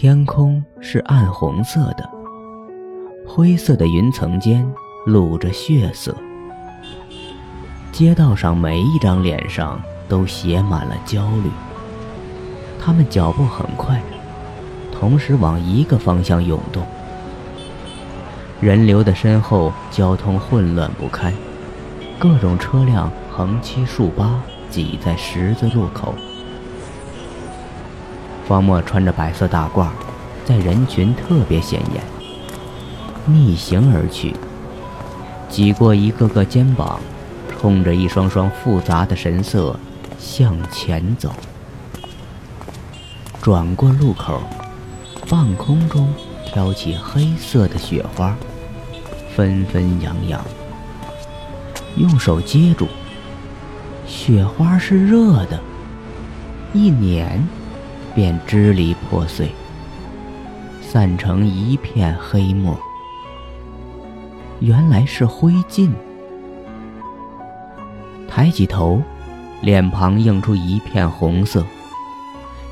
天空是暗红色的，灰色的云层间露着血色。街道上每一张脸上都写满了焦虑。他们脚步很快，同时往一个方向涌动。人流的身后，交通混乱不堪，各种车辆横七竖八挤在十字路口。方墨穿着白色大褂，在人群特别显眼。逆行而去，挤过一个个肩膀，冲着一双双复杂的神色向前走。转过路口，半空中飘起黑色的雪花，纷纷扬扬。用手接住，雪花是热的，一捻。便支离破碎，散成一片黑墨。原来是灰烬。抬起头，脸庞映出一片红色。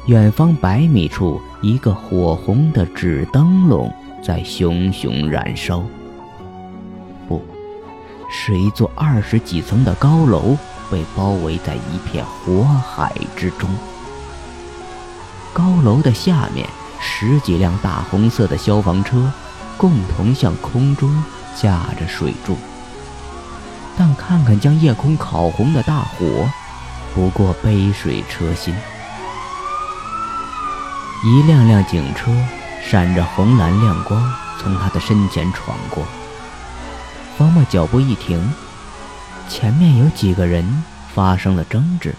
远方百米处，一个火红的纸灯笼在熊熊燃烧。不，是一座二十几层的高楼被包围在一片火海之中。高楼的下面，十几辆大红色的消防车，共同向空中架着水柱。但看看将夜空烤红的大火，不过杯水车薪。一辆辆警车闪着红蓝亮光，从他的身前闯过。方墨脚步一停，前面有几个人发生了争执，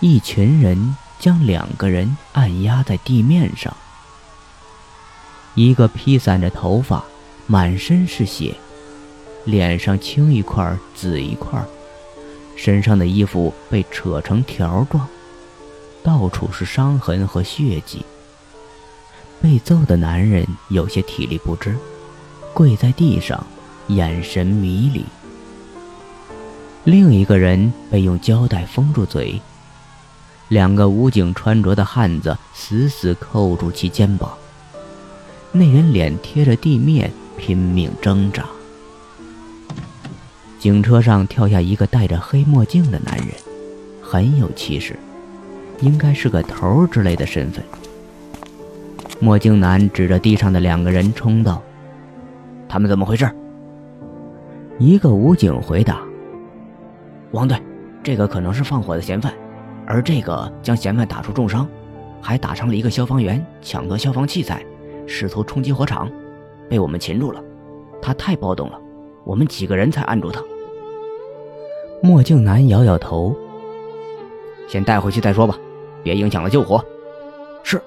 一群人。将两个人按压在地面上，一个披散着头发，满身是血，脸上青一块紫一块，身上的衣服被扯成条状，到处是伤痕和血迹。被揍的男人有些体力不支，跪在地上，眼神迷离。另一个人被用胶带封住嘴。两个武警穿着的汉子死死扣住其肩膀。那人脸贴着地面，拼命挣扎。警车上跳下一个戴着黑墨镜的男人，很有气势，应该是个头之类的身份。墨镜男指着地上的两个人冲道：“他们怎么回事？”一个武警回答：“王队，这个可能是放火的嫌犯。”而这个将嫌犯打出重伤，还打伤了一个消防员，抢夺消防器材，试图冲击火场，被我们擒住了。他太暴动了，我们几个人才按住他。墨镜男摇摇头，先带回去再说吧，别影响了救火。是。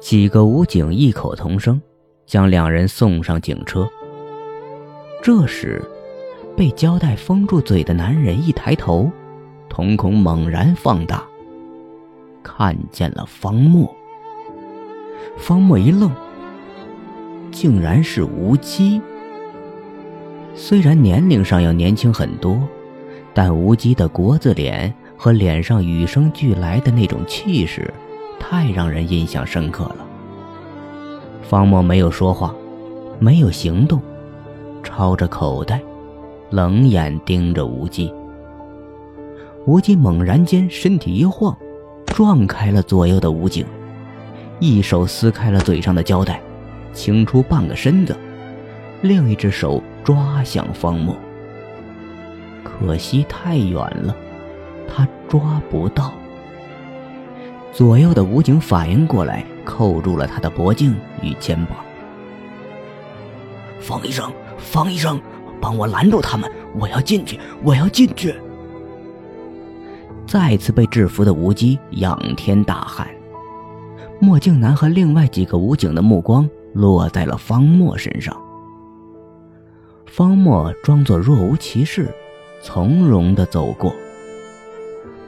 几个武警异口同声，将两人送上警车。这时，被胶带封住嘴的男人一抬头。瞳孔猛然放大，看见了方墨。方墨一愣，竟然是无忌。虽然年龄上要年轻很多，但无忌的国字脸和脸上与生俱来的那种气势，太让人印象深刻了。方墨没有说话，没有行动，抄着口袋，冷眼盯着无忌。无忌猛然间身体一晃，撞开了左右的武警，一手撕开了嘴上的胶带，清出半个身子，另一只手抓向方墨。可惜太远了，他抓不到。左右的武警反应过来，扣住了他的脖颈与肩膀。方医生，方医生，帮我拦住他们！我要进去，我要进去！再次被制服的无忌仰天大喊，墨镜男和另外几个武警的目光落在了方墨身上。方墨装作若无其事，从容地走过，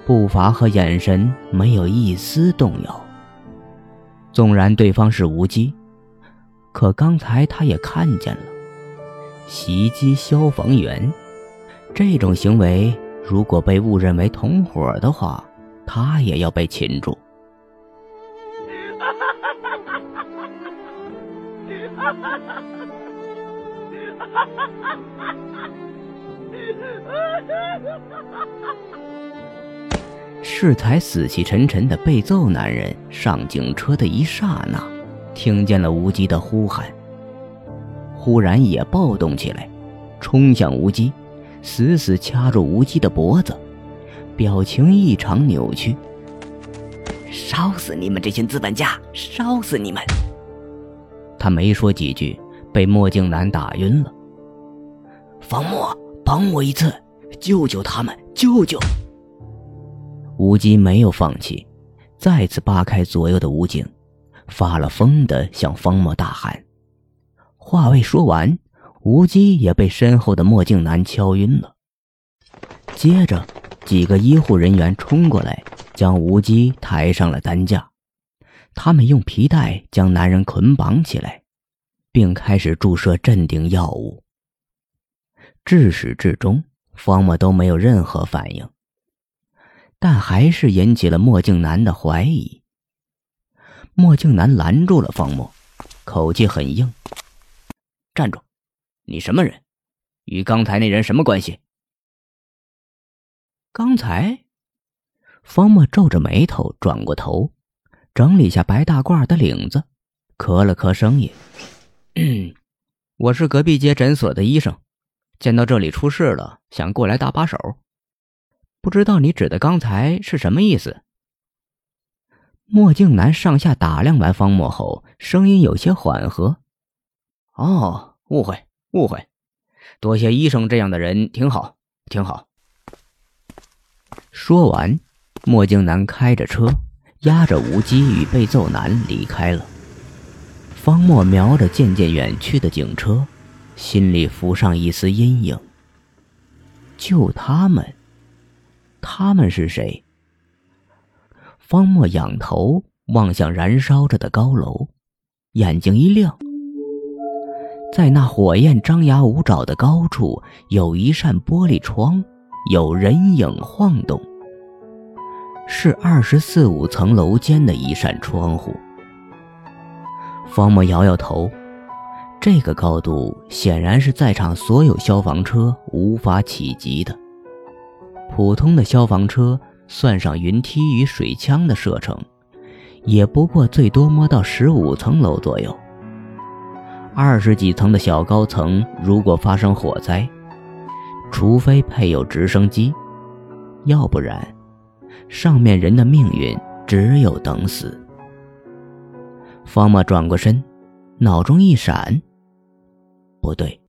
步伐和眼神没有一丝动摇。纵然对方是无忌，可刚才他也看见了，袭击消防员这种行为。如果被误认为同伙的话，他也要被擒住。世才死气沉沉的被揍，男人上警车的一刹那，听见了无机的呼喊，忽然也暴动起来，冲向无机。死死掐住无忌的脖子，表情异常扭曲。烧死你们这群资本家！烧死你们！他没说几句，被墨镜男打晕了。方墨，帮我一次，救救他们！救救！无极没有放弃，再次扒开左右的武警，发了疯的向方墨大喊。话未说完，无极也被身后的墨镜男敲晕了。接着，几个医护人员冲过来，将无极抬上了担架。他们用皮带将男人捆绑起来，并开始注射镇定药物。至始至终，方墨都没有任何反应。但还是引起了墨镜男的怀疑。墨镜男拦住了方墨，口气很硬：“站住！你什么人？与刚才那人什么关系？”刚才，方墨皱着眉头转过头，整理下白大褂的领子，咳了咳声音：“我是隔壁街诊所的医生，见到这里出事了，想过来搭把手。”不知道你指的刚才是什么意思？墨镜男上下打量完方墨后，声音有些缓和：“哦，误会，误会，多谢医生这样的人，挺好，挺好。”说完，墨镜男开着车，押着无机与被揍男离开了。方墨瞄着渐渐远去的警车，心里浮上一丝阴影。就他们。他们是谁？方墨仰头望向燃烧着的高楼，眼睛一亮，在那火焰张牙舞爪的高处，有一扇玻璃窗，有人影晃动。是二十四五层楼间的一扇窗户。方墨摇摇头，这个高度显然是在场所有消防车无法企及的。普通的消防车，算上云梯与水枪的射程，也不过最多摸到十五层楼左右。二十几层的小高层，如果发生火灾，除非配有直升机，要不然，上面人的命运只有等死。方墨转过身，脑中一闪，不对，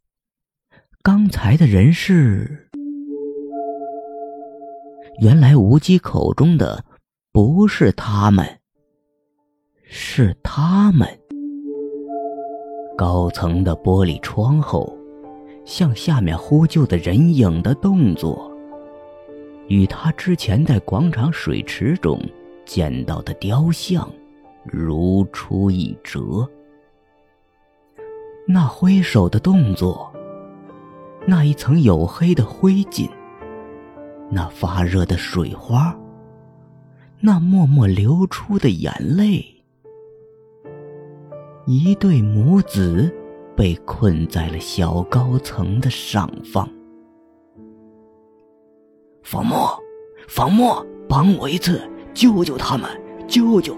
刚才的人是。原来无极口中的不是他们，是他们。高层的玻璃窗后，向下面呼救的人影的动作，与他之前在广场水池中见到的雕像如出一辙。那挥手的动作，那一层黝黑的灰烬。那发热的水花，那默默流出的眼泪，一对母子被困在了小高层的上方。方墨，方墨，帮我一次，救救他们，救救！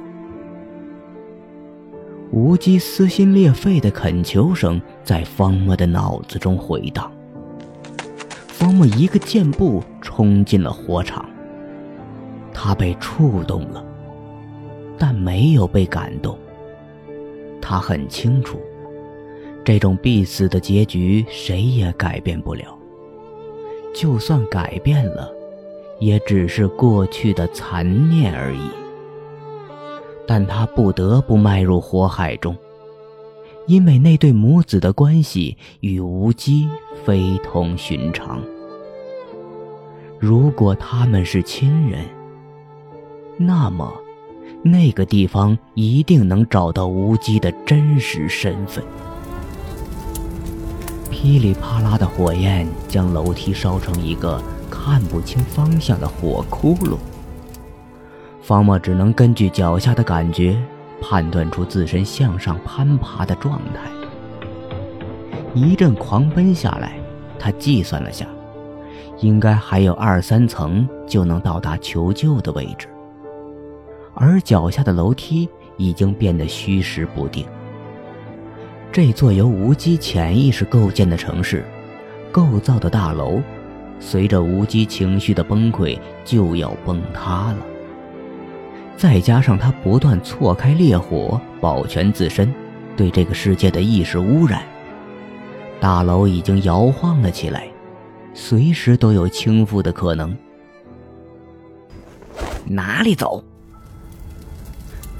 无极撕心裂肺的恳求声在方墨的脑子中回荡。方墨一个箭步冲进了火场。他被触动了，但没有被感动。他很清楚，这种必死的结局谁也改变不了。就算改变了，也只是过去的残念而已。但他不得不迈入火海中。因为那对母子的关系与无机非同寻常。如果他们是亲人，那么那个地方一定能找到无机的真实身份。噼里啪啦的火焰将楼梯烧成一个看不清方向的火窟窿。方墨只能根据脚下的感觉。判断出自身向上攀爬的状态，一阵狂奔下来，他计算了下，应该还有二三层就能到达求救的位置，而脚下的楼梯已经变得虚实不定。这座由无机潜意识构建的城市，构造的大楼，随着无机情绪的崩溃就要崩塌了。再加上他不断错开烈火，保全自身，对这个世界的意识污染。大楼已经摇晃了起来，随时都有倾覆的可能。哪里走？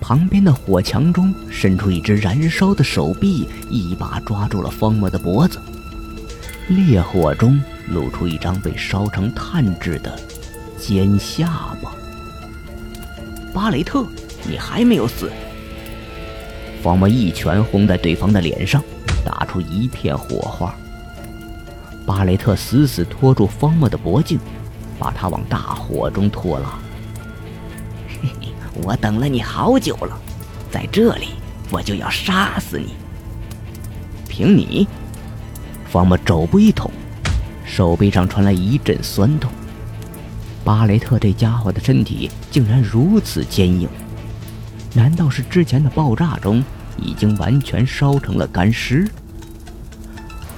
旁边的火墙中伸出一只燃烧的手臂，一把抓住了方墨的脖子。烈火中露出一张被烧成炭质的尖下巴。巴雷特，你还没有死！方墨一拳轰在对方的脸上。打出一片火花，巴雷特死死拖住方墨的脖颈，把他往大火中拖拉。我等了你好久了，在这里我就要杀死你。凭你，方木肘部一捅，手臂上传来一阵酸痛。巴雷特这家伙的身体竟然如此坚硬，难道是之前的爆炸中？已经完全烧成了干尸。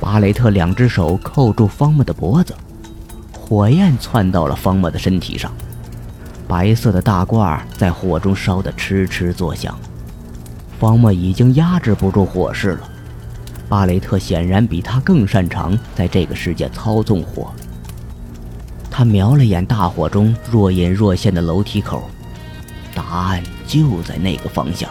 巴雷特两只手扣住方木的脖子，火焰窜到了方木的身体上，白色的大罐在火中烧得哧哧作响。方墨已经压制不住火势了，巴雷特显然比他更擅长在这个世界操纵火。他瞄了眼大火中若隐若现的楼梯口，答案就在那个方向。